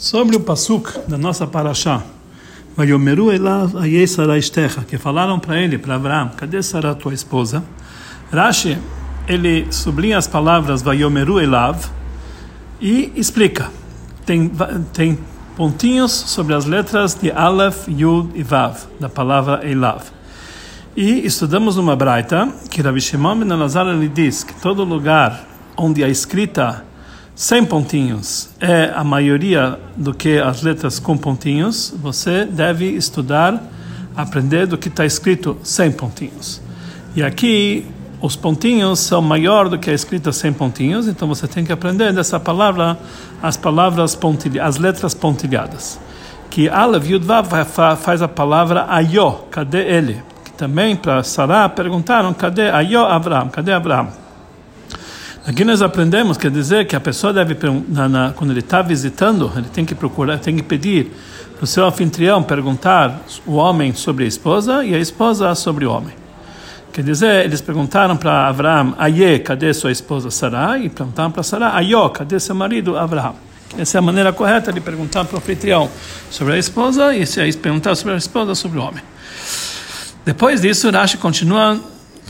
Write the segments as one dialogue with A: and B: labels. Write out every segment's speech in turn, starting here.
A: Sobre o pasuk da nossa paraxá, Vayomeru elav ayei saraistecha, que falaram para ele, para Abraão, cadê Sara, tua esposa? Rashi, ele sublinha as palavras Vayomeru elav e explica. Tem, tem pontinhos sobre as letras de Aleph, Yud e Vav, da palavra elav. E estudamos numa braita que Rabi Shimon ben Elazar ele diz que todo lugar onde a escrita sem pontinhos é a maioria do que as letras com pontinhos, você deve estudar, aprender do que está escrito sem pontinhos. E aqui os pontinhos são maior do que a escrita sem pontinhos, então você tem que aprender dessa palavra as palavras as letras pontilhadas. Que Aleph faz a palavra Ayó, cadê ele? Que também para Sarah perguntaram cadê Ayó Abraham, cadê Abraham? Aqui nós aprendemos, quer dizer, que a pessoa deve, na, na, quando ele está visitando, ele tem que procurar, tem que pedir para o seu anfitrião perguntar o homem sobre a esposa e a esposa sobre o homem. Quer dizer, eles perguntaram para Abraão, Aie, cadê sua esposa Sarah? E perguntaram para Sarah, Aió, cadê seu marido Abraão? Essa é a maneira correta de perguntar para o anfitrião sobre a esposa e se é perguntar sobre a esposa sobre o homem. Depois disso, Rashi continua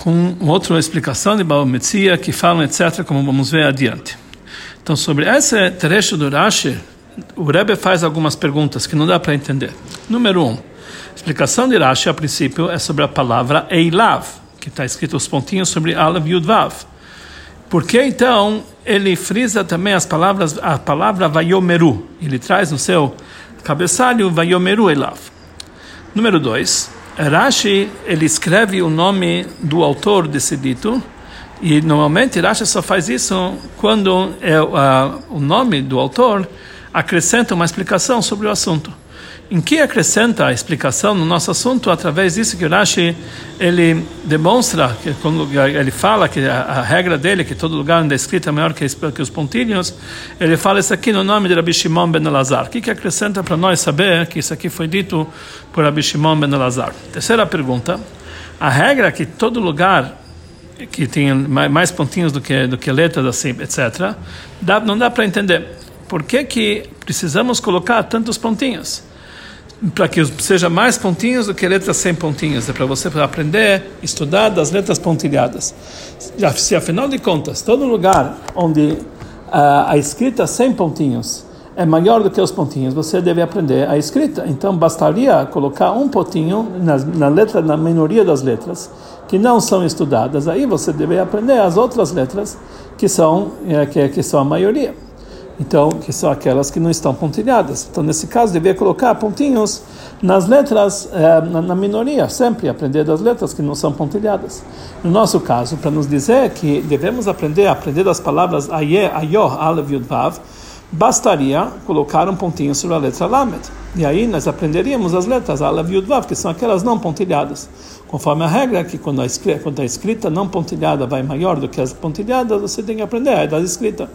A: com outra explicação de Baal Metzia que falam, etc., como vamos ver adiante. Então, sobre esse trecho do Rashi, o Rebbe faz algumas perguntas que não dá para entender. Número um, a explicação de Rashi, a princípio, é sobre a palavra Eilav, que está escrito os pontinhos sobre Alav Yudvav. Por que então ele frisa também as palavras, a palavra Vayomeru? Ele traz no seu cabeçalho Vayomeru Elav. Número dois, Rashi ele escreve o nome do autor desse dito e normalmente Rashi só faz isso quando é uh, o nome do autor acrescenta uma explicação sobre o assunto. Em que acrescenta a explicação no nosso assunto através disso que Rashi ele demonstra que quando ele fala que a, a regra dele que todo lugar onde é escrito é maior que, que, os pontilhos, ele fala isso aqui no nome de Rabbi Shimon ben Elazar. O que, que acrescenta para nós saber que isso aqui foi dito por Rabbi Shimon ben Elazar? Terceira pergunta: a regra que todo lugar que tem mais pontinhos do que do que letras assim, etc, dá, não dá para entender. Por que que precisamos colocar tantos pontinhos? Para que seja mais pontinhos do que letras sem pontinhos. É para você aprender, estudar das letras pontilhadas. Se afinal de contas, todo lugar onde uh, a escrita sem pontinhos é maior do que os pontinhos, você deve aprender a escrita. Então, bastaria colocar um pontinho na, na letra, na minoria das letras que não são estudadas. Aí você deve aprender as outras letras que são, é, que, que são a maioria então que são aquelas que não estão pontilhadas. Então nesse caso devia colocar pontinhos nas letras eh, na, na, minoria, sempre aprender das letras que não são pontilhadas. No nosso caso, para nos dizer que devemos aprender aprender das palavras aye, ayo, alev, yud, vav, bastaria colocar um pontinho sobre a letra lamed. E aí nós aprenderíamos as letras alev, yud, vav, que são aquelas não pontilhadas. Conforme a regra que quando a escrita, quando a escrita não pontilhada vai maior do que as pontilhadas, você tem que aprender a da escrita.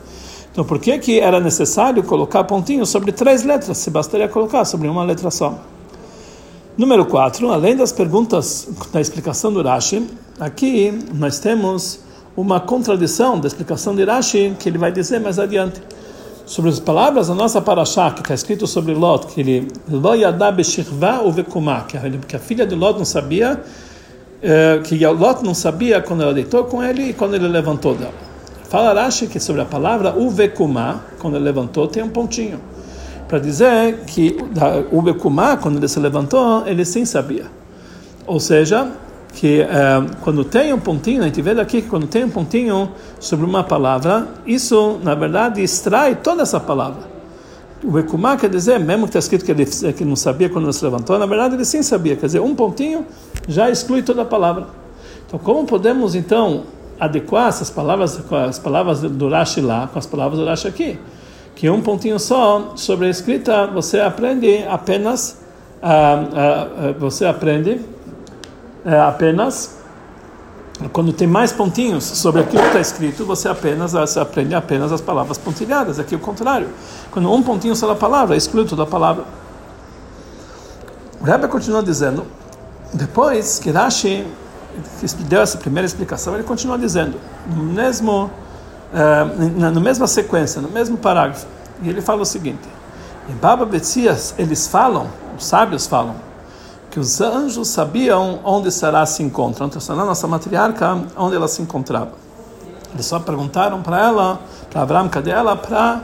A: Então, por que, que era necessário colocar pontinhos sobre três letras, se bastaria colocar sobre uma letra só? Número 4, além das perguntas da explicação do Rashi, aqui nós temos uma contradição da explicação de Rashi, que ele vai dizer mais adiante. Sobre as palavras da nossa paraxá, que está escrito sobre Lot, que ele que a filha de Lot não sabia, eh, que Lot não sabia quando ela deitou com ele e quando ele levantou dela. Fala Rashi que sobre a palavra uvekuma, quando ele levantou, tem um pontinho. Para dizer que uvekuma, quando ele se levantou, ele sim sabia. Ou seja, que é, quando tem um pontinho, a gente vê daqui que quando tem um pontinho sobre uma palavra, isso, na verdade, extrai toda essa palavra. O quer dizer, mesmo que está escrito que ele que não sabia quando ele se levantou, na verdade ele sim sabia. Quer dizer, um pontinho já exclui toda a palavra. Então, como podemos, então, adequar essas palavras as palavras do Rashi lá, com as palavras do Rashi aqui. Que um pontinho só sobre a escrita você aprende apenas uh, uh, você aprende eh, apenas quando tem mais pontinhos sobre aquilo que está escrito, você apenas você aprende apenas as palavras pontilhadas. Aqui é o contrário. Quando um pontinho sobre a palavra, exclui toda a palavra. O Rebbe continua dizendo, depois que Rashi que deu essa primeira explicação, ele continua dizendo, no mesmo, uh, na, na mesma sequência, no mesmo parágrafo, e ele fala o seguinte: Em Baba Betzias, eles falam, os sábios falam, que os anjos sabiam onde Sará se encontra, onde Sará, nossa matriarca, onde ela se encontrava. Eles só perguntaram para ela, para Abraão, cadê ela, para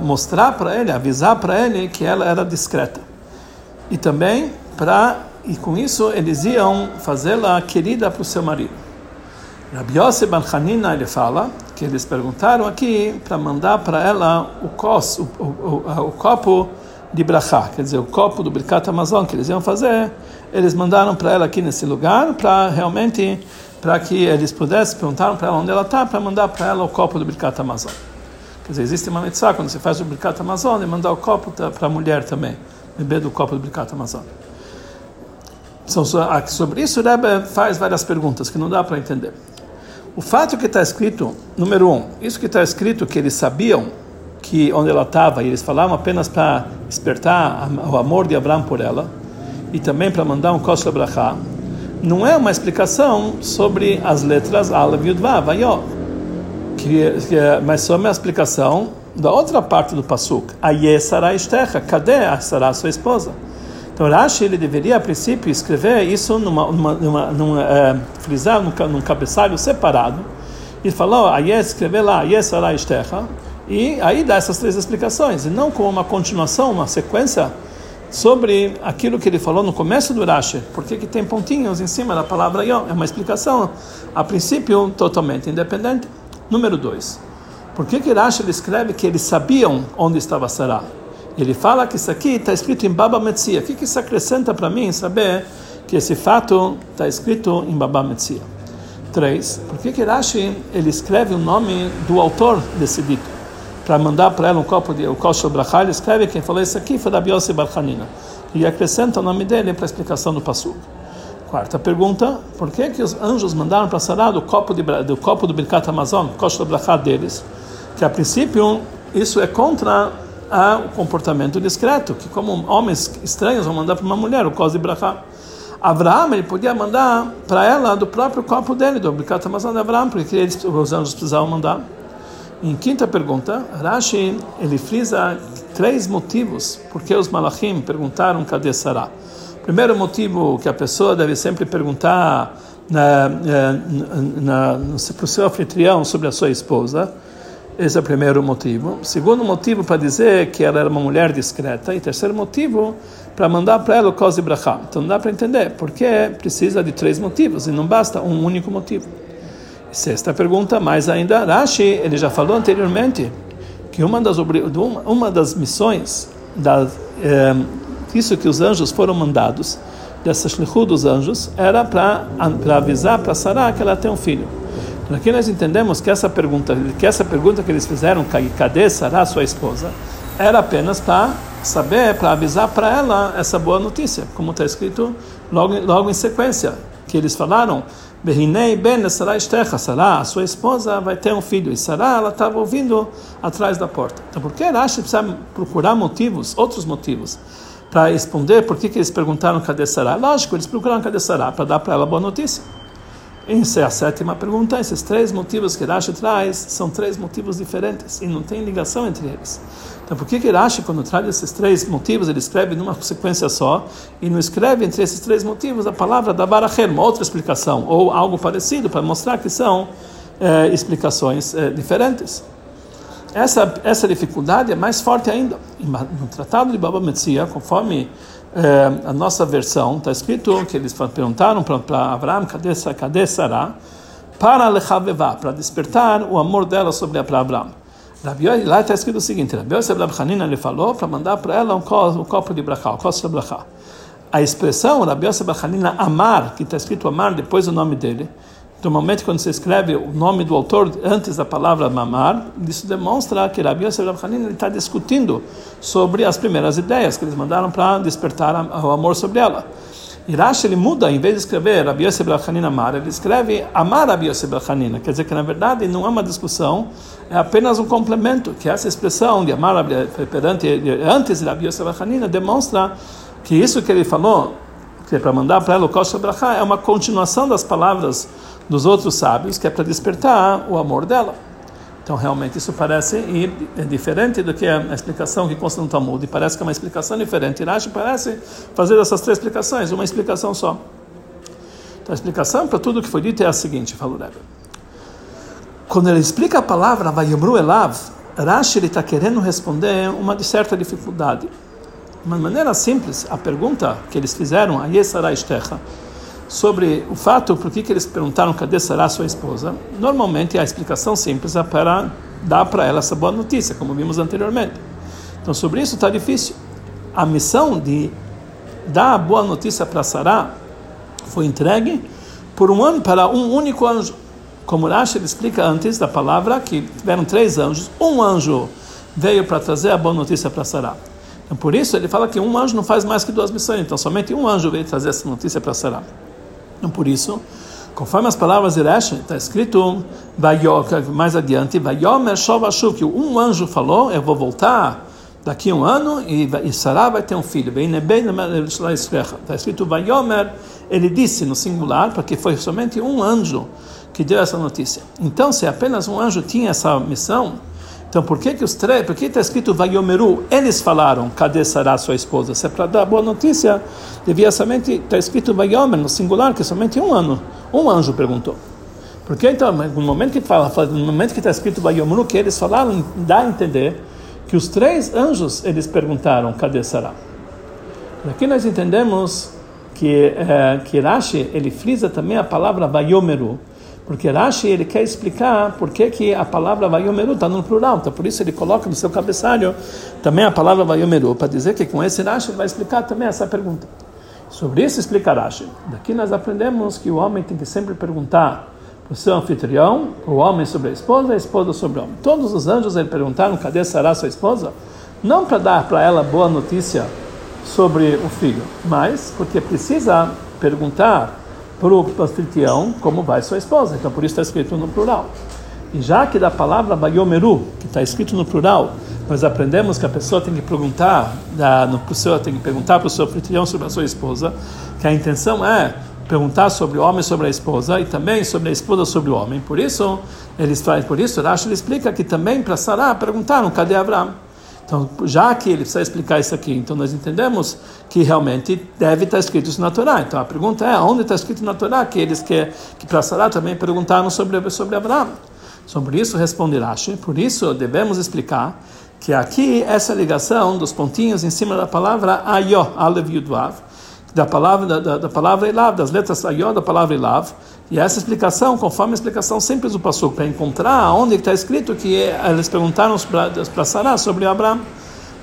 A: mostrar para ele, avisar para ele que ela era discreta. E também para, e com isso eles iam fazê-la querida para o seu marido. Rabi Yosef Ben Hanina, ele fala que eles perguntaram aqui para mandar para ela o, cos, o, o, o copo de brachá, quer dizer, o copo do Birkat Amazon que eles iam fazer, eles mandaram para ela aqui nesse lugar para realmente, para que eles pudessem, perguntaram para ela onde ela está, para mandar para ela o copo do Birkat Amazon. Quer dizer, existe uma mitzvah, quando você faz o Birkat Amazon, e mandar o copo para a mulher também, beber do copo do Birkat Amazon. Sobre isso, o Rebbe faz várias perguntas que não dá para entender. O fato que está escrito, número um, isso que está escrito que eles sabiam que onde ela estava, e eles falavam apenas para despertar o amor de Abraão por ela, e também para mandar um Kosher Brachá, não é uma explicação sobre as letras Aleph Yud Vav, que, que, é, mas só uma explicação da outra parte do Pasuk. Aye Sarah Estecha, cadê a Sarah, sua esposa? Então Rashi ele deveria a princípio escrever isso numa, numa, numa, numa é, frisar num, num cabeçalho separado e falou Aye escrever lá Aye Sarah Estecha e aí dá essas três explicações, e não como uma continuação, uma sequência sobre aquilo que ele falou no começo do Rashi. Por que, tem pontinhos em cima da palavra Yom? É uma explicação, a princípio, totalmente independente. Número dois. Por que, que Rashi escreve que eles sabiam onde estava Sarah? Ele fala que isso aqui está escrito em Baba Metzia. O que, que isso acrescenta para mim saber que esse fato está escrito em Baba Metzia? Três. Por que, que Rashi ele escreve o nome do autor desse dito? para mandar para ela um copo de Kosher Brachá, ele escreve quem falou isso aqui foi da Biose Barchanina. E acrescenta o nome dele para a explicação do Passuk. Quarta pergunta: por que que os anjos mandaram para Sará do copo de, do copo do Birkat Amazon, o Kosher Brachá deles? Que a princípio isso é contra o comportamento discreto, que como homens estranhos vão mandar para uma mulher o Kosher Brachá. Abraão ele podia mandar para ela do próprio copo dele, do Amazon de Abraão, porque eles, os anjos precisavam mandar. Em quinta pergunta, Rashi ele frisa três motivos porque os malachim perguntaram cadê Sarah. Primeiro motivo que a pessoa deve sempre perguntar na, na, na, para o seu anfitrião sobre a sua esposa. Esse é o primeiro motivo. Segundo motivo para dizer que ela era uma mulher discreta. E terceiro motivo para mandar para ela o Kozi Brachá. Então não dá para entender porque precisa de três motivos e não basta um único motivo. Sexta pergunta, mais ainda, Rashi, ele já falou anteriormente que uma das, uma das missões, da, é, isso que os anjos foram mandados, dessa shlichut dos anjos, era para avisar para Sarah que ela tem um filho. Aqui nós entendemos que essa pergunta, que essa pergunta que eles fizeram, cadê Sarah, sua esposa, era apenas para saber, para avisar para ela essa boa notícia, como está escrito logo, logo em sequência, que eles falaram Behinei ben Sarah Estecha, Sarah, a sua esposa, vai ter um filho. E Sarah, ela estava ouvindo atrás da porta. Então, por que Rashi precisa procurar motivos, outros motivos, para responder por que, que eles perguntaram cadê Sarah? Lógico, eles procuraram cadê Sarah, para dar para ela boa notícia. Essa é a sétima pergunta. Esses três motivos que Rashi traz são três motivos diferentes e não tem ligação entre eles. Então, por que que Rashi, quando traz esses três motivos, ele escreve numa sequência só e não escreve entre esses três motivos a palavra da Barachel, uma outra explicação, ou algo parecido, para mostrar que são é, explicações é, diferentes? Essa, essa dificuldade é mais forte ainda. No Tratado de Baba Metzia, conforme é, a nossa versão, está escrito que eles perguntaram para Abraão, cadê, cadê Sarah? Para Lechavevá, para despertar o amor dela sobre Abraão. Rabi, lá está escrito o seguinte: Rabi Yosef Hanina ele falou para mandar para ela um copo, um copo de brachá, um copo de brachá. A expressão Rabi Yosef Hanina amar, que está escrito amar depois do nome dele, normalmente quando você escreve o nome do autor antes da palavra mamar, isso demonstra que Rabi Yosef Hanina está discutindo sobre as primeiras ideias que eles mandaram para despertar o amor sobre ela. E Rashi ele muda, em vez de escrever Rabi Yosef Hanina Amar, ele escreve Amar Rabi Yosef Hanina, quer dizer que na verdade não é uma discussão, é apenas um complemento, que essa expressão de Amar perante, antes de Rabi Yosef Hanina demonstra que isso que ele falou, que é para mandar para ela o Kosher Brachá, é uma continuação das palavras dos outros sábios, que é para despertar o amor dela. Então, realmente, isso parece ir é diferente do que a explicação que consta no Talmud. E parece que é uma explicação diferente. Rashi parece fazer essas três explicações, uma explicação só. Então, a explicação para tudo que foi dito é a seguinte, falou Rebbe. Quando ele explica a palavra Vayomru Elav, Rashi está querendo responder uma certa dificuldade. De uma maneira simples, a pergunta que eles fizeram a Yesara Estecha, sobre o fato por que, que eles perguntaram cadê Sarah, sua esposa, normalmente a explicação simples é para dar para ela essa boa notícia, como vimos anteriormente. Então, sobre isso está difícil. A missão de dar a boa notícia para Sarah foi entregue por um ano para um único anjo. Como Rashi explica antes da palavra que tiveram três anjos, um anjo veio para trazer a boa notícia para Sarah. Então, por isso ele fala que um anjo não faz mais que duas missões. Então, somente um anjo veio trazer essa notícia para Sarah. Então, por isso, conforme as palavras de Rashi, está escrito mais adiante, que um anjo falou, eu vou voltar daqui a um ano e, e Sarah vai ter um filho. Está escrito Vayomer, ele disse no singular, porque foi somente um anjo que deu essa notícia. Então, se apenas um anjo tinha essa missão, então, por que que os três, por que está escrito Vayomeru? Eles falaram, cadê Sarah, sua esposa? Se é para dar boa notícia, devia somente estar tá escrito Vayomer, no singular, que é somente um ano. Um anjo perguntou. Porque então, no momento que fala, no momento que está escrito Vayomeru, que eles falaram, dá a entender que os três anjos, eles perguntaram, cadê Sarah? Aqui nós entendemos que, é, que Rashi, ele frisa também a palavra Vayomeru, porque Rashi ele quer explicar por que, que a palavra Vayomeru está no plural. Então, por isso ele coloca no seu cabeçalho também a palavra Vayomeru, para dizer que com esse Rashi ele vai explicar também essa pergunta. Sobre isso explica Rashi. Daqui nós aprendemos que o homem tem que sempre perguntar para o seu anfitrião, o homem sobre a esposa, a esposa sobre o homem. Todos os anjos ele perguntaram cadê Sarah, sua esposa, não para dar para ela boa notícia sobre o filho, mas porque precisa perguntar para o anfitrião como vai sua esposa. Então, por isso está escrito no plural. E já que da palavra Bayomeru, que está escrito no plural, nós aprendemos que a pessoa tem que perguntar, para o seu anfitrião sobre a sua esposa, que a intenção é perguntar sobre o homem sobre a esposa e também sobre a esposa sobre o homem. Por isso, fazem, por isso, Rashi explica que também para Sarah perguntaram cadê Abraão. Então, já que ele precisa explicar isso aqui, então nós entendemos que realmente deve estar escrito isso na Torá. Então a pergunta é, onde está escrito na Torá que eles que, que para Sará também perguntaram sobre, sobre Abraão? Sobre isso responde Rashi, por isso devemos explicar que aqui essa ligação dos pontinhos em cima da palavra Ayó, Alev Yudvav, da palavra, da, da palavra Elav, das letras Ayó da palavra Elav, e essa explicação, conforme a explicação simples do Passuco, para encontrar onde está escrito que eles perguntaram para Sarah sobre Abraão.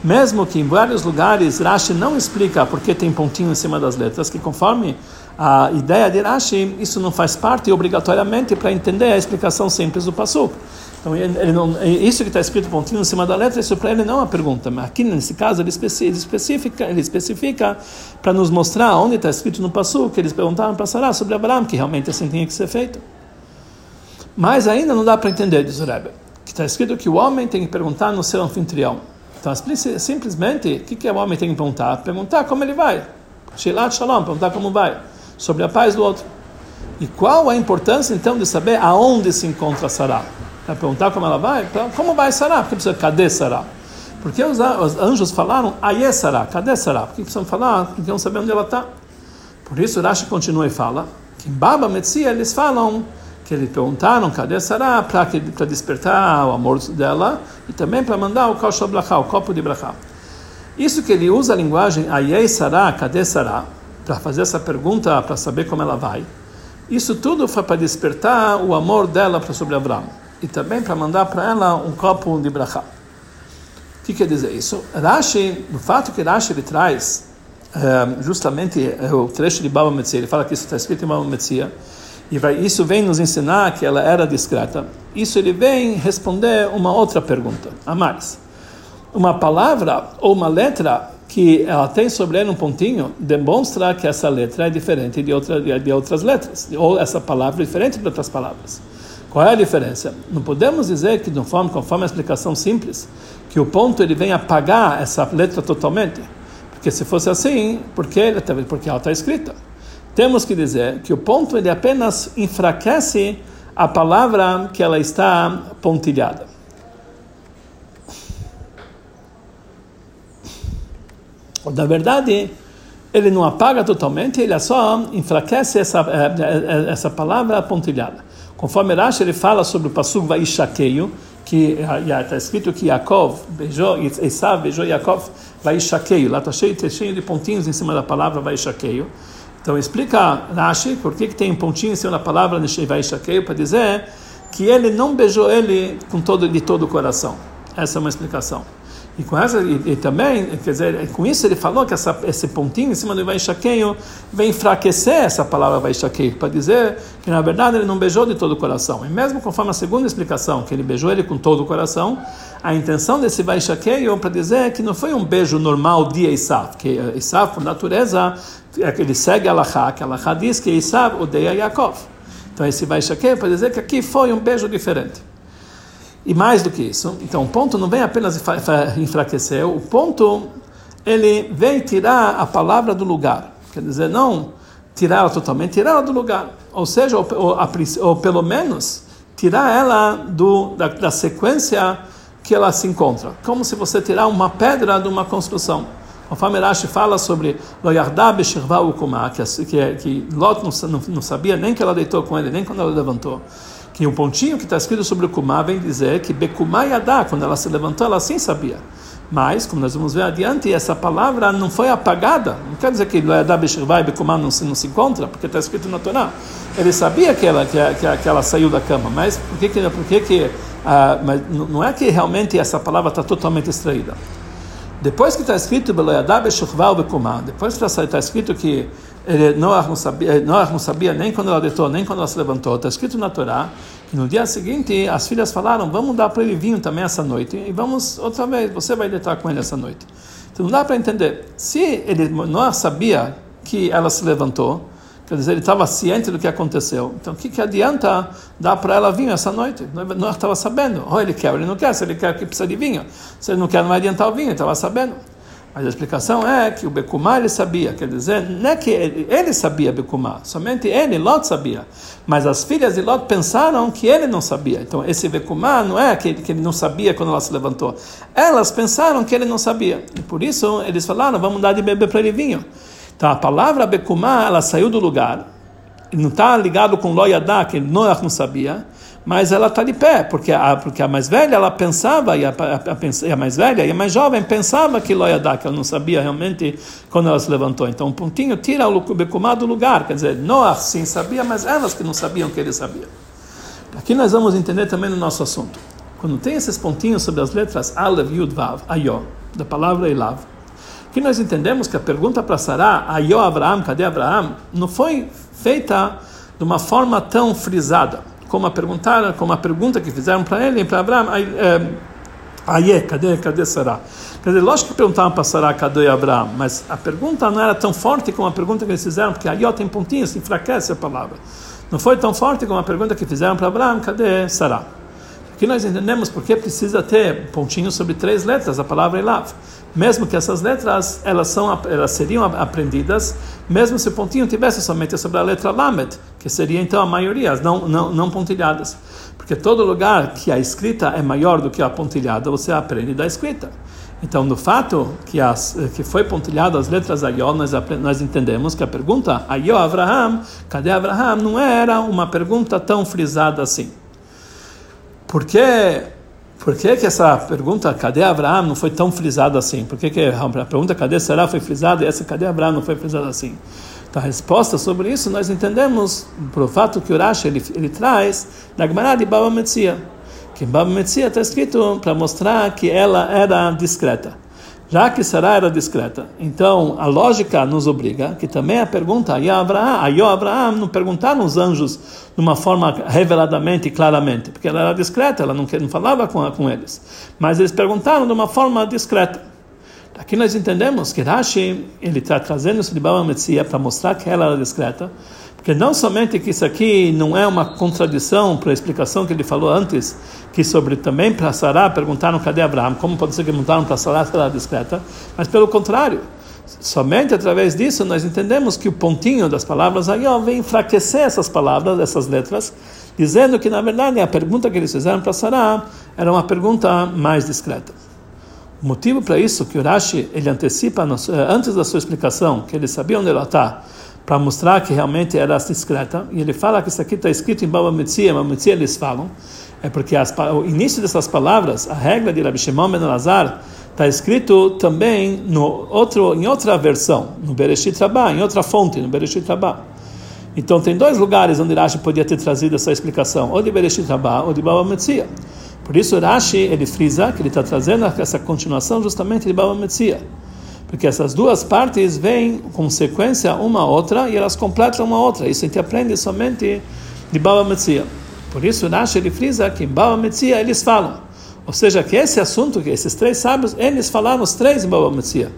A: Mesmo que em vários lugares Rashi não explica porque tem pontinho em cima das letras, que conforme a ideia de Rashi, isso não faz parte obrigatoriamente para entender a explicação simples do Passuco. Então, ele não, isso que está escrito pontinho em cima da letra, isso para ele não é uma pergunta, mas aqui nesse caso ele, especifica, ele especifica para nos mostrar onde está escrito no passo que eles perguntaram para Sarah sobre Abraão, que realmente assim tinha que ser feito. Mas ainda não dá para entender, diz o Rebbe, que está escrito que o homem tem que perguntar no seu anfitrião. Então, simplesmente, o que, que o homem tem que perguntar? Perguntar como ele vai. Shilat Shalom, perguntar como vai. Sobre a paz do outro. E qual a importância, então, de saber aonde se encontra Sarah? Vai perguntar como ela vai? Então, como vai Sará? Porque precisa, cadê Sará? Porque os, os anjos falaram, aí Sará, cadê Sará? Por que precisam falar? Porque não saber onde ela está. Por isso, Rashi continua e fala que em Baba Metzia eles falam que eles perguntaram cadê Sará para despertar o amor dela e também para mandar o Kausha o copo de Brachá. Isso que ele usa a linguagem Ayei Sará, cadê Sará? Para fazer essa pergunta, para saber como ela vai. Isso tudo foi para despertar o amor dela para sobre Abraão e também para mandar para ela um copo de brachá. O que quer dizer isso? Rashi, no fato que Rashi ele traz é, justamente é, o trecho de Baba Metzia, ele fala que isso está escrito em Baba Metzia, e vai, isso vem nos ensinar que ela era discreta. Isso ele vem responder uma outra pergunta, a mais. Uma palavra ou uma letra que ela tem sobre ela um pontinho demonstra que essa letra é diferente de, outra, de outras letras, ou essa palavra é diferente de outras palavras. Qual é a diferença? Não podemos dizer que, conforme, conforme a explicação simples, que o ponto ele vem apagar essa letra totalmente. Porque se fosse assim, porque, porque ela está escrita. Temos que dizer que o ponto ele apenas enfraquece a palavra que ela está pontilhada. Na verdade, ele não apaga totalmente, ele só enfraquece essa, eh, eh, essa palavra pontilhada. Conforme Rashi ele fala sobre o Pasuk Vaishakeio, que está escrito que Yaakov beijou, Esav beijou Yaakov Vaishakeio. Lá está cheio, cheio de pontinhos em cima da palavra Vaishakeio. Então explica Rashi por que, que tem um pontinho em cima da palavra Vaishakeio, para dizer que ele não beijou ele com todo, de todo o coração. Essa é uma explicação. E com essa e, e, também, quer dizer, com isso ele falou que essa, esse pontinho em cima do Vaishakeio vem enfraquecer essa palavra Vaishakeio, para dizer que na verdade ele não beijou de todo o coração. E mesmo conforme a segunda explicação, que ele beijou ele com todo o coração, a intenção desse Vaishakeio para dizer que não foi um beijo normal de Esav, que Esav, por natureza, é ele segue a que a diz que Esav odeia Yaakov. Então esse Vaishakeio para dizer que aqui foi um beijo diferente. E mais do que isso, então o ponto não vem apenas enfraquecer, o ponto ele vem tirar a palavra do lugar. Quer dizer, não tirá-la totalmente, tirá-la do lugar. Ou seja, ou, ou, ou, pelo menos tirar ela do, da, da, sequência que ela se encontra. Como se você tirar uma pedra de uma construção. O Famerashi fala sobre Loyardab Shirva Ukuma, que, que, que Lot não, não, não sabia nem que ela deitou com ele, nem quando ela levantou que o pontinho que está escrito sobre o Kumá vem dizer que Bekumá Yadá, quando ela se levantou, ela sim sabia. Mas, como nós vamos ver adiante, essa palavra não foi apagada. Não quer dizer que Yadá Beshirvá e Bekumá não se, não se encontra, porque está escrito na Torá. Ele sabia que ela, que, que, que ela saiu da cama, mas por que que, por que, que ah, mas não é que realmente essa palavra está totalmente extraída. Depois que está escrito depois que está escrito que Noah não sabia, Noah não sabia nem quando ela deitou, nem quando ela se levantou. Está escrito na Torá que no dia seguinte as filhas falaram: Vamos dar para ele vinho também essa noite e vamos outra vez, você vai deitar com ele essa noite. Então não dá para entender. Se ele Noah sabia que ela se levantou, quer dizer, ele estava ciente do que aconteceu. Então o que, que adianta dar para ela vinho essa noite? Noah estava sabendo. Ou ele quer ou ele não quer. Se ele quer, que precisa de vinho. Se ele não quer, não vai adiantar o vinho, ele estava sabendo. Mas a explicação é que o Bekumá ele sabia, quer dizer, não é que ele, ele sabia Bekumá, somente ele, Lot, sabia. Mas as filhas de Lot pensaram que ele não sabia. Então esse Bekumá não é que, que ele não sabia quando ela se levantou. Elas pensaram que ele não sabia. E por isso eles falaram, vamos dar de beber para ele vinho. Então a palavra Bekumá, ela saiu do lugar. Não está ligado com Loyadá, que Noach não sabia mas ela está de pé, porque a, porque a mais velha ela pensava, e a, a, a mais velha e a mais jovem pensava que Loiadá, que ela não sabia realmente quando ela se levantou. Então um pontinho tira o Bekumá do lugar, quer dizer, Noah sim sabia, mas elas que não sabiam que ele sabia. Aqui nós vamos entender também no nosso assunto. Quando tem esses pontinhos sobre as letras Alev, Yud, Vav, Ayó, da palavra Elav, que nós entendemos que a pergunta para Sará, Ayó Abraham, cadê Abraham, não foi feita de uma forma tão frisada como a perguntar, como a pergunta que fizeram para ele, para Abraão, aí é, cadê, cadê Sará? Quer dizer, lógico que perguntaram para Sará, cadê Abraão, mas a pergunta não era tão forte como a pergunta que eles fizeram, porque aí tem pontinhos, enfraquece a palavra. Não foi tão forte como a pergunta que fizeram para Abraão, cadê Sará? Aqui nós entendemos porque precisa ter pontinhos sobre três letras, a palavra Elav mesmo que essas letras elas são elas seriam aprendidas mesmo se o pontinho tivesse somente sobre a letra lamed que seria então a maioria as não não não pontilhadas. Porque todo lugar que a escrita é maior do que a pontilhada você aprende da escrita. Então no fato que as que foi pontilhada as letras Ayó nós nós entendemos que a pergunta Ayó Abraham cadê Abraham não era uma pergunta tão frisada assim. Porque por que, que essa pergunta, cadê Abraão, não foi tão frisada assim? Por que, que a pergunta, cadê Será, foi frisada e essa, cadê Abraão, não foi frisada assim? Então, a resposta sobre isso nós entendemos pelo fato que o Rashi ele, ele traz da Gemara de Baba Metzia. Que em Baba Metzia está escrito para mostrar que ela era discreta já que Sarah era discreta. Então, a lógica nos obriga que também a pergunta a Abraão, a Abraão não perguntaram os anjos de uma forma reveladamente e claramente, porque ela era discreta, ela não, não falava com, com eles. Mas eles perguntaram de uma forma discreta. Aqui nós entendemos que Rashi ele está trazendo isso de Baba Metzia para mostrar que ela era discreta, porque não somente que isso aqui não é uma contradição para a explicação que ele falou antes, que sobre também para Sará perguntaram cadê Abraão, como pode ser que perguntaram para Sará se ela é discreta, mas pelo contrário, somente através disso nós entendemos que o pontinho das palavras ó, vem enfraquecer essas palavras, essas letras, dizendo que na verdade a pergunta que eles fizeram para Sará era uma pergunta mais discreta. O motivo para isso que o Rashi ele antecipa antes da sua explicação que ele sabia onde ela está para mostrar que realmente era discreta e ele fala que isso aqui está escrito em Baba Metzia, Baba Metzia eles falam é porque as, o início dessas palavras, a regra de Rabbi Shimon ben está escrito também no outro, em outra versão, no Bereshit Rabbah, em outra fonte, no Bereshit Rabbah. Então tem dois lugares onde Rashi podia ter trazido essa explicação, ou de Bereshit Rabbah ou de Baba Metzia. Por isso Rashi ele frisa que ele está trazendo essa continuação justamente de Baba Metzia. Porque essas duas partes vêm com sequência uma a outra e elas completam uma a outra. Isso a gente aprende somente de Baba Metzia. Por isso, Rashi ele frisa que em Baba Metzia eles falam. Ou seja, que esse assunto, que esses três sábios, eles falaram os três em Baba Metzia.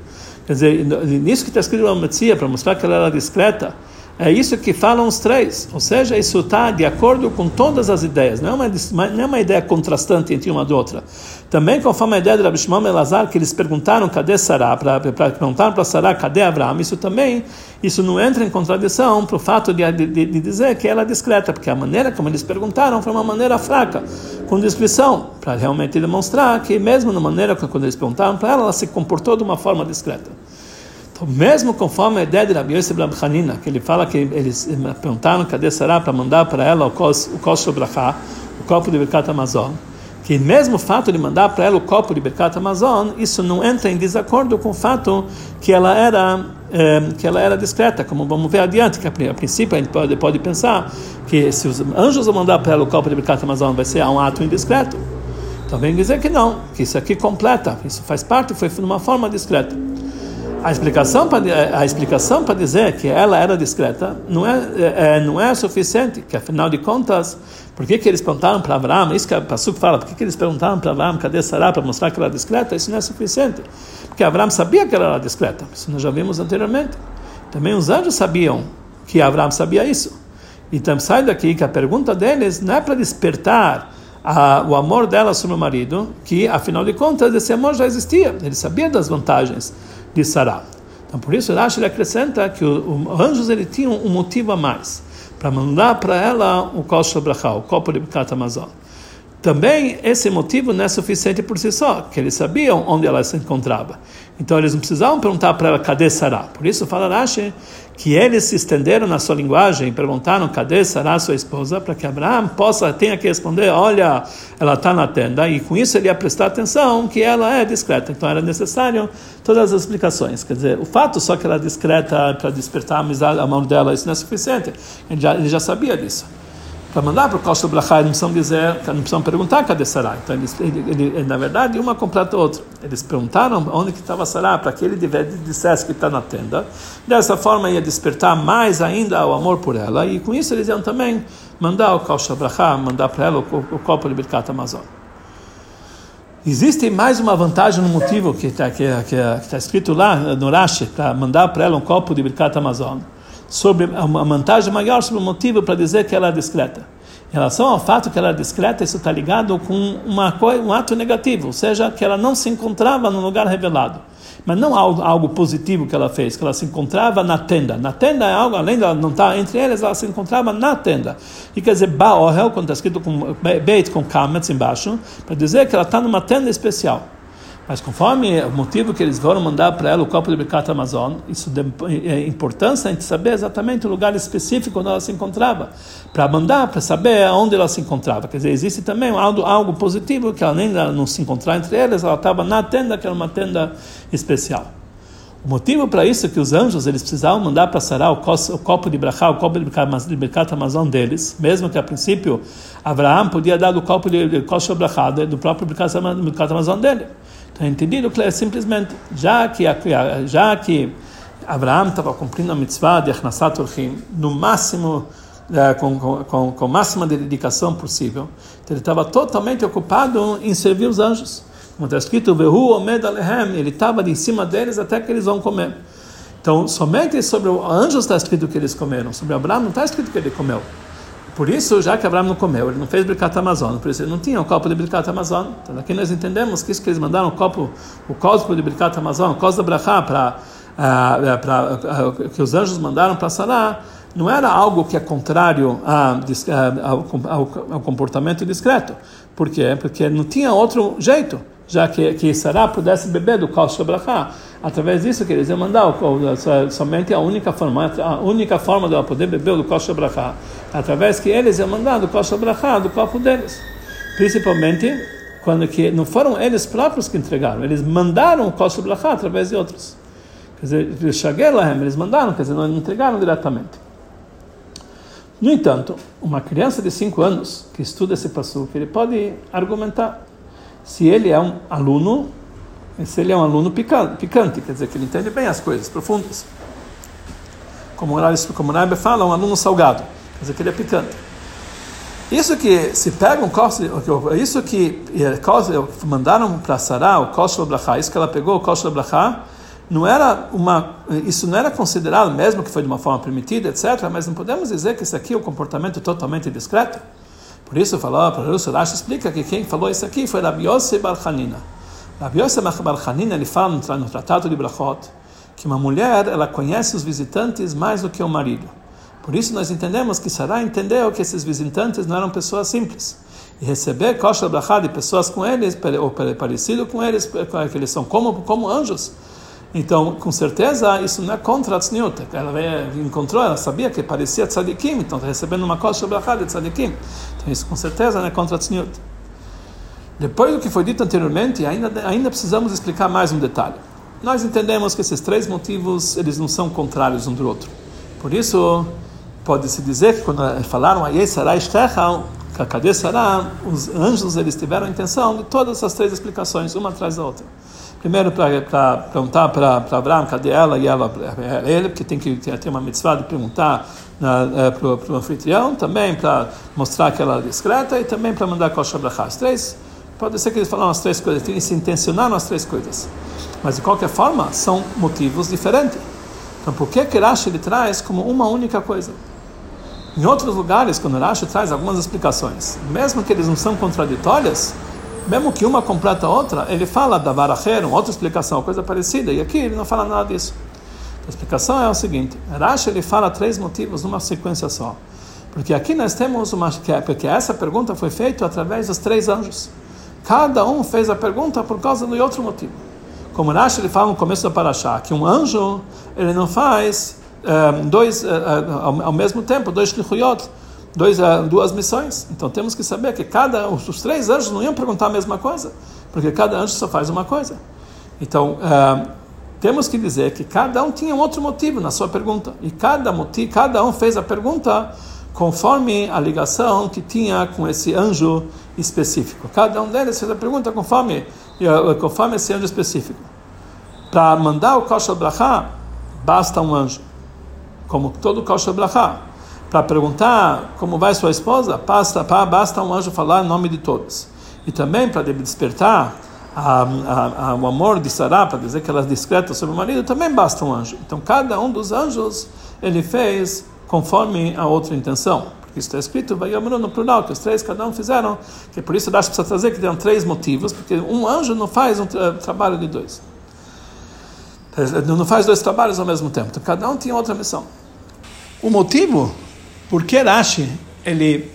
A: Quer dizer, nisso que está escrito Baba Metzia, para mostrar que ela era discreta, é isso que falam os três. Ou seja, isso está de acordo com todas as ideias. Não é uma, não é uma ideia contrastante entre uma e outra. Também conforme a ideia de Rabi Shimon Elazar, que eles perguntaram cadê Sará, para perguntar para Sará cadê Abraão, isso também, isso não entra em contradição para o fato de, de, de, dizer que ela é discreta, porque a maneira como eles perguntaram foi uma maneira fraca, com descrição, para realmente demonstrar que mesmo na maneira quando eles perguntaram para ela, ela se comportou de uma forma discreta. Mesmo conforme a ideia de Rabi Yosef Hanina, que ele fala que eles perguntaram cadê Sará para mandar para ela o Kos, o o copo de Birkat Amazon, que mesmo o fato de mandar para ela o copo de Birkat Amazon, isso não entra em desacordo com o fato que ela era é, que ela era discreta, como vamos ver adiante, que a, princípio a gente pode, pode pensar que se os anjos vão mandar para ela o copo de Birkat Amazon vai ser um ato indiscreto. Então vem dizer que não, que isso aqui completa, isso faz parte, foi de uma forma discreta. A explicação para a explicação para dizer que ela era discreta não é, é, não é suficiente, que afinal de contas por que, que eles perguntaram para Abraão? Isso que a Pasuk fala. Por que, que eles perguntaram para Abraão cadê Sará para mostrar que ela era discreta? Isso não é suficiente. Porque Abraão sabia que ela era discreta. Isso nós já vimos anteriormente. Também os anjos sabiam que Abraão sabia isso. Então sai daqui que a pergunta deles não é para despertar a, o amor dela sobre o marido, que afinal de contas esse amor já existia. Ele sabia das vantagens de Sará. Então por isso Rashi acrescenta que os anjos ele tinham um motivo a mais para mandar para ela o Kosher Brachá, o copo de Bikat Amazon. Também esse motivo não é suficiente por si só, que eles sabiam onde ela se encontrava. Então eles não precisavam perguntar para ela cadê Sará. Por isso fala Rashi que eles se estenderam na sua linguagem perguntaram cadê Sará, sua esposa, para que Abraão possa tenha que responder, olha, ela está na tenda, e com isso ele ia prestar atenção que ela é discreta. Então era necessário todas as explicações. Quer dizer, o fato só que ela é discreta para despertar a amizade, a mão dela, isso não é suficiente. Ele já, ele já sabia disso para mandar para o Kosher Brachá, eles não precisam dizer, não precisam perguntar cadê Sará. Então, eles, ele, ele, na verdade, uma completa a outra. Eles perguntaram onde que estava Sará, para que ele dissesse que está na tenda. Dessa forma, ia despertar mais ainda o amor por ela, e com isso eles iam também mandar o Kosher Brachá, mandar para ela o, o copo de Birkat Amazon. Existe mais uma vantagem no motivo que está que, que, que tá escrito lá no Rashi, para mandar para ela um copo de Birkat Amazon sobre uma vantagem maior sobre o motivo para dizer que ela é discreta. Em relação ao fato que ela é discreta, isso está ligado com uma, um ato negativo, ou seja, que ela não se encontrava no lugar revelado. Mas não algo, algo positivo que ela fez, que ela se encontrava na tenda. Na tenda é algo, além de ela não estar tá entre eles, ela se encontrava na tenda. E quer dizer, Baohel, quando está escrito com Beit, com Kametz embaixo, para dizer que ela está numa tenda especial. Mas conforme o motivo que eles foram mandar para ela o copo de Birkat Amazon, isso é importância a gente saber exatamente o lugar específico onde ela se encontrava, para mandar, para saber onde ela se encontrava. Quer dizer, existe também algo, algo positivo, que além de não se encontrar entre eles, ela estava na tenda, que era uma tenda especial. O motivo para isso é que os anjos eles precisavam mandar para Sará o, copo de Brachá, o copo de Birkat Amazon deles, mesmo que a princípio Abraão podia dar o copo de Kosher Brachá do próprio Birkat Amazon dele. Está entendido claro, simplesmente, já que, já que Abraão estava cumprindo a mitzvah de Achnasat Orchim, no máximo, eh, com, com, com a máxima dedicação possível, então ele estava totalmente ocupado em servir os anjos. Como está escrito, Vehu Omed Alehem, ele estava em cima deles até que eles vão comer. Então, somente sobre os anjos está escrito que eles comeram, sobre Abraão não está escrito que ele comeu. Por isso, já que Abraão não comeu, ele não fez Birkat Amazon, por isso ele não tinha o copo de Birkat Amazon. Então aqui nós entendemos que isso que eles mandaram o copo, o copo de Birkat Amazon, o copo da Brachá, para uh, para uh, que os anjos mandaram para Sará, não era algo que é contrário a, a, ao, ao, ao, comportamento discreto. Por quê? Porque não tinha outro jeito, já que, que Sará pudesse beber do Kol Shabrachá. Através disso que eles iam mandar somente a única forma, a única forma de ela poder beber do Kol Shabrachá, através que eles iam mandar do Shabrachá, do copo deles. Principalmente quando que não foram eles próprios que entregaram, eles mandaram o Kol Shabrachá através de outros. Quer dizer, eles mandaram, quer dizer, não entregaram diretamente. No entanto, uma criança de 5 anos que estuda esse passo, ele pode argumentar se ele é um aluno, se ele é um aluno picante, quer dizer que ele entende bem as coisas profundas. Como o Rebbe fala, um aluno salgado, quer dizer que ele é picante. Isso que se pega um costo, isso que eh, mandaram para Sarah, o costo Brachá, isso que ela pegou, o costo Brachá, não era uma, isso não era considerado, mesmo que foi de uma forma permitida, etc., mas não podemos dizer que isso aqui é um comportamento totalmente discreto. Por isso, falou, para isso, Rashi explica que quem falou isso aqui foi Rabi Yosef Bar Hanina. Rabi Yosef Bar Hanina, ele fala no Tratado de Brachot, que uma mulher, ela conhece os visitantes mais do que o marido. Por isso nós entendemos que Sarah entendeu que esses visitantes não eram pessoas simples. E receber kosher brachá de pessoas com eles, ou parecido com eles, que eles são como, como anjos, então, com certeza, isso não é contra a tzniut. Ela encontrou, ela sabia que parecia tzadikim, então está recebendo uma coisa sobre a de tzadikim. Então, isso com certeza não é contra a tzniut. Depois do que foi dito anteriormente, ainda, ainda precisamos explicar mais um detalhe. Nós entendemos que esses três motivos, eles não são contrários um do outro. Por isso, pode-se dizer que quando falaram Ayei Sarai Shtechal, Cadê Sará, os anjos eles tiveram a intenção de todas essas três explicações, uma atrás da outra. Primeiro, para perguntar para Abraão cadê ela e ela é ele, porque tem que ter uma mitzvah de perguntar é, para o anfitrião, também para mostrar que ela é discreta e também para mandar kosher brachá. As três, pode ser que eles falaram as três coisas, eles se intencionaram as três coisas. Mas de qualquer forma, são motivos diferentes. Então, por que que Rashi ele traz como uma única coisa? Em outros lugares, quando Rashi traz algumas explicações, mesmo que eles não são contraditórias, mesmo que uma completa a outra, ele fala da varacher, uma outra explicação, coisa parecida, e aqui ele não fala nada disso. A explicação é o seguinte: Rashi ele fala três motivos numa sequência só. Porque aqui nós temos uma. Porque essa pergunta foi feita através dos três anjos. Cada um fez a pergunta por causa do outro motivo. Como Rashi ele fala no começo da Parashá, que um anjo ele não faz um, eh, dois, uh, uh, ao, mesmo tempo, dois shlichuyot dois, uh, duas missões. Então temos que saber que cada os, três anjos não iam perguntar a mesma coisa, porque cada anjo só faz uma coisa. Então uh, temos que dizer que cada um tinha um outro motivo na sua pergunta e cada motivo, cada um fez a pergunta conforme a ligação que tinha com esse anjo específico. Cada um deles fez a pergunta conforme uh, conforme esse anjo específico. Para mandar o Kosher Brachá, basta um anjo, como todo Kosher Brachá para perguntar como vai sua esposa, basta, basta um anjo falar em nome de todos. E também para despertar a, a, a, o amor de Sarah, para dizer que ela é discreta sobre o marido, também basta um anjo. Então cada um dos anjos ele fez conforme a outra intenção. Porque isso está escrito, vai no plural, que os três cada um fizeram, que por isso dá precisa trazer que tem três motivos, porque um anjo não faz um tra trabalho de dois. Não faz dois trabalhos ao mesmo tempo. Então cada um tinha outra missão. O motivo por que Rashi, ele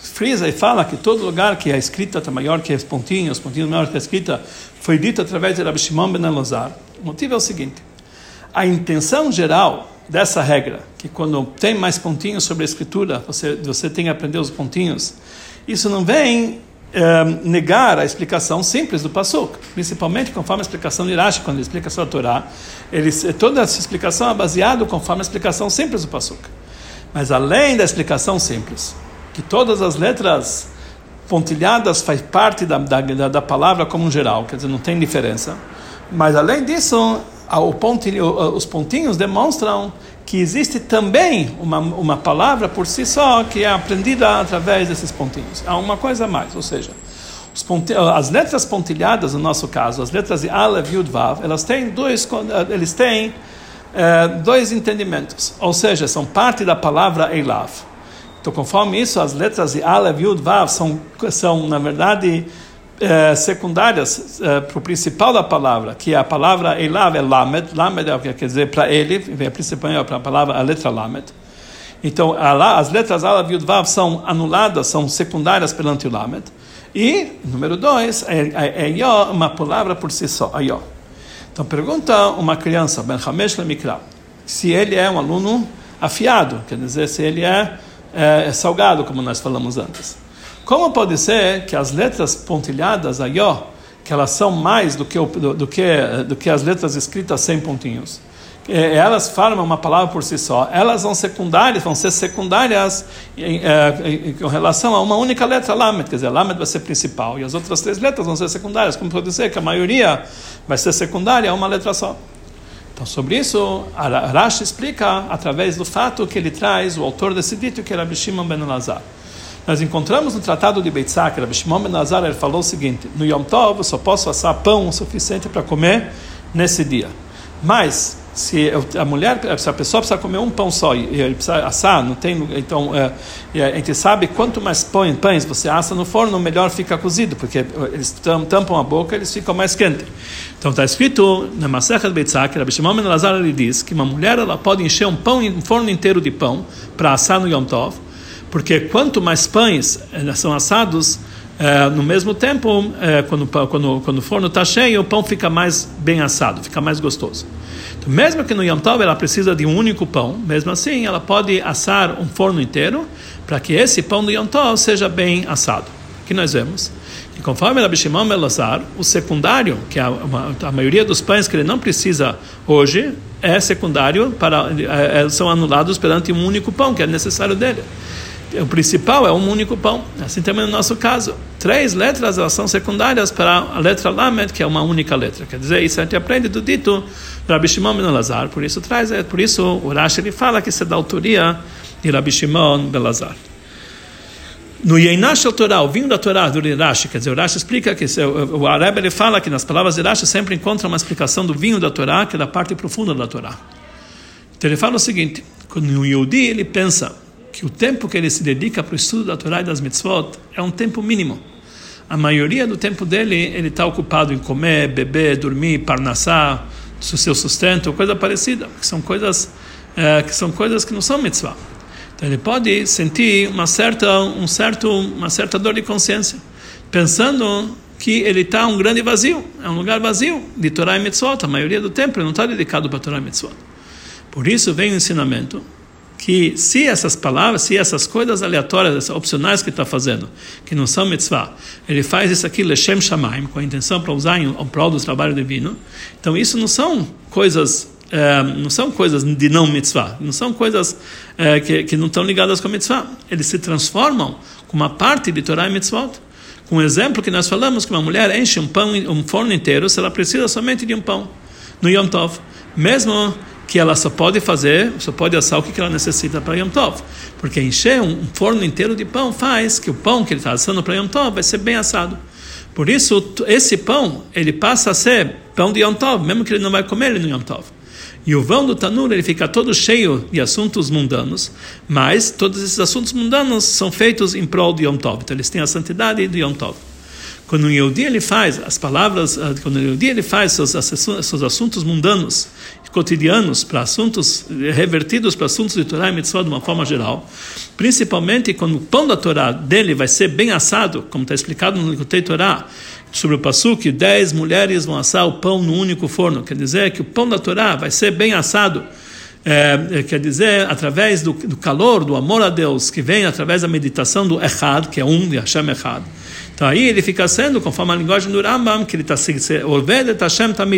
A: frisa e fala que todo lugar que a escrita está maior que os pontinhos, os pontinhos maiores que a escrita, foi dito através de Rabbi Shimon ben Elazar. O motivo é o seguinte, a intenção geral dessa regra, que quando tem mais pontinhos sobre a escritura, você, você tem que aprender os pontinhos, isso não vem é, negar a explicação simples do Pasuk, principalmente conforme a explicação de Rashi, quando ele explica a Torá, ele, toda essa explicação é baseada conforme a explicação simples do Pasuk. Mas além da explicação simples, que todas as letras pontilhadas faz parte da, da, da palavra como um geral, quer dizer, não tem diferença. Mas além disso, os pontinhos demonstram que existe também uma, uma palavra por si só que é aprendida através desses pontinhos. Há uma coisa a mais, ou seja, as letras pontilhadas, no nosso caso, as letras de Aleph, Yud, Vav, elas têm dois, eles têm é, dois entendimentos, ou seja, são parte da palavra Eilav. Então, conforme isso, as letras de Aleph, Yud, Vav são, são na verdade, é, secundárias é, para o principal da palavra, que é a palavra Eilav é Lamed, Lamed é, quer dizer para ele, vem principalmente para a palavra, a letra Lamed. Então, as letras Alav e Vav são anuladas, são secundárias perante o Lamed. E, número dois, é, é, é uma palavra por si só, a Yó. Então, pergunta uma criança, Ben Hamesh Lemikra, se ele é um aluno afiado, quer dizer, se ele é, é, é salgado, como nós falamos antes. Como pode ser que as letras pontilhadas, a Yó, que elas são mais do que, do, do, que, do que as letras escritas sem pontinhos, elas formam uma palavra por si só, elas vão secundárias, vão ser secundárias em, em, em relação a uma única letra Lamed, quer dizer, Lamed vai ser principal e as outras três letras vão ser secundárias, como pode ser que a maioria vai ser secundária a uma letra só. Então, sobre isso, Rashi explica através do fato que ele traz o autor desse dito, que era Bishimon ben Lazar. Nós encontramos no Tratado de Beitzak, Rabbi Shimon Ben Nazar, ele falou o seguinte, no Yom Tov eu só posso assar pão o suficiente para comer nesse dia. Mas, se a mulher, se a pessoa precisa comer um pão só e ele precisa assar, não tem, então é, a gente sabe quanto mais pães você assa no forno, melhor fica cozido, porque eles tampam a boca, eles ficam mais quentes. Então está escrito na Masechet Beitzak, Rabbi Shimon Lazar ele diz que uma mulher ela pode encher um pão, um forno inteiro de pão para assar no Yom Tov porque quanto mais pães eh, são assados, é, no mesmo tempo, é, quando, quando, quando o forno está cheio, o pão fica mais bem assado, fica mais gostoso. Então, mesmo que no Yom Tov ela precisa de um único pão, mesmo assim ela pode assar um forno inteiro para que esse pão do Yom Tov seja bem assado. Que nós vemos que conforme Rabbi Shimon Melazar, o secundário, que é a, a, maioria dos pães que ele não precisa hoje, é secundário para é, são anulados perante um único pão que é necessário dele o principal é um único pão. Assim também no nosso caso. Três letras elas são secundárias para a letra Lamed, que é uma única letra. Quer dizer, isso a gente aprende do dito Rabi Shimon ben Lazar. Por isso traz, é, por isso o Rashi ele fala que isso é da autoria de Rabi Shimon ben Lazar. No Yeinash Torah, o vinho da Torá do Rashi, quer dizer, o Rashi explica que o, o Arab ele fala que nas palavras de Rashi sempre encontra uma explicação do vinho da Torá, que é da parte profunda da Torá. Então ele fala o seguinte: quando o Yehudi ele pensa que o tempo que ele se dedica para o estudo da Torá e das mitzvot é um tempo mínimo. A maioria do tempo dele ele está ocupado em comer, beber, dormir, parnassar, seu sustento, coisa parecida, que são coisas é, que são coisas que não são mitzvah. Então ele pode sentir uma certa, um certo, uma certa dor de consciência, pensando que ele está um grande vazio, é um lugar vazio de Torá e mitzvot. A maioria do tempo ele não está dedicado para Torá e mitzvot. Por isso vem o ensinamento que se essas palavras, se essas coisas aleatórias, opcionais que está fazendo, que não são mitzvah, ele faz isso aqui lechem shamaim, com a intenção para usar em prol do trabalho divino, então isso não são coisas é, não são coisas de não mitzvah, não são coisas é, que, que não estão ligadas com a mitzvah. Eles se transformam com uma parte de Torah e mitzvot. Com o exemplo que nós falamos, que uma mulher enche um pão, um forno inteiro, se ela precisa somente de um pão no Yom Tov. Mesmo que ela só pode fazer, só pode assar o que ela necessita para Yom Tov. Porque encher um forno inteiro de pão faz que o pão que ele está assando para Yom Tov vai ser bem assado. Por isso, esse pão, ele passa a ser pão de Yom Tov, mesmo que ele não vai comer ele no Yom Tov. E o vão do Tanur, ele fica todo cheio de assuntos mundanos, mas todos esses assuntos mundanos são feitos em prol de Yom Tov. Então, eles têm a santidade de Yom Tov. Quando o Yehudi ele faz as palavras, ah, quando o Yehudi ele faz seus, seus assuntos mundanos, cotidianos, para assuntos revertidos para assuntos de Torá e Mitzvah de uma forma geral, principalmente quando o pão da Torá dele vai ser bem assado, como está explicado no Likutei Torá, sobre o Passuk, dez mulheres vão assar o pão no único forno, quer dizer que o pão da Torá vai ser bem assado, é, quer dizer, através do, do, calor, do amor a Deus, que vem através da meditação do Echad, que é um, de Hashem Echad. Então aí ele fica sendo, conforme a linguagem do Rambam, que ele está Orvedet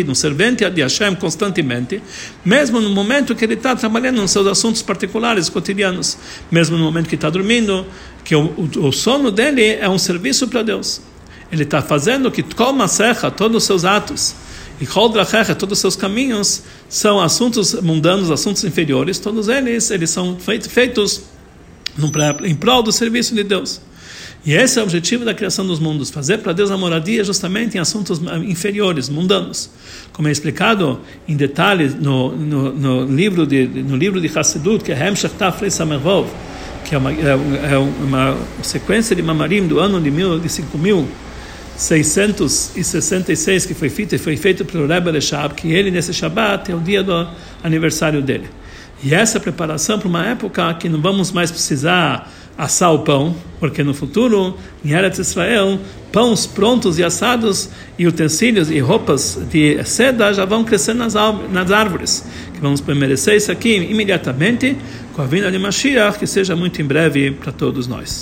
A: um servente de Hashem constantemente, mesmo no momento que ele está trabalhando nos seus assuntos particulares, cotidianos, mesmo no momento que está dormindo, que o, o, o sono dele é um serviço para Deus. Ele está fazendo que Kol serra todos os seus atos, e todos os seus caminhos, são assuntos mundanos, assuntos inferiores, todos eles, eles são feitos em prol do serviço de Deus. E esse é o objetivo da criação dos mundos, fazer para Deus a moradia justamente em assuntos inferiores, mundanos. Como é explicado em detalhes no, no, no livro de no livro de Hassidut, que é Hemshech Tafrei Samervov, que é uma, é, é uma sequência de Mamarim do ano de, mil, de 5.666 que foi feito, foi feito pelo Rebbe Leshab, que ele nesse Shabbat é o dia do aniversário dele. E essa é preparação para uma época que não vamos mais precisar assar o pão, porque no futuro, em Eretz Israel, pães prontos e assados e utensílios e roupas de seda já vão crescer nas, nas árvores. Que vamos merecer isso aqui imediatamente com a vinda de Mashiach, que seja muito em breve para todos nós.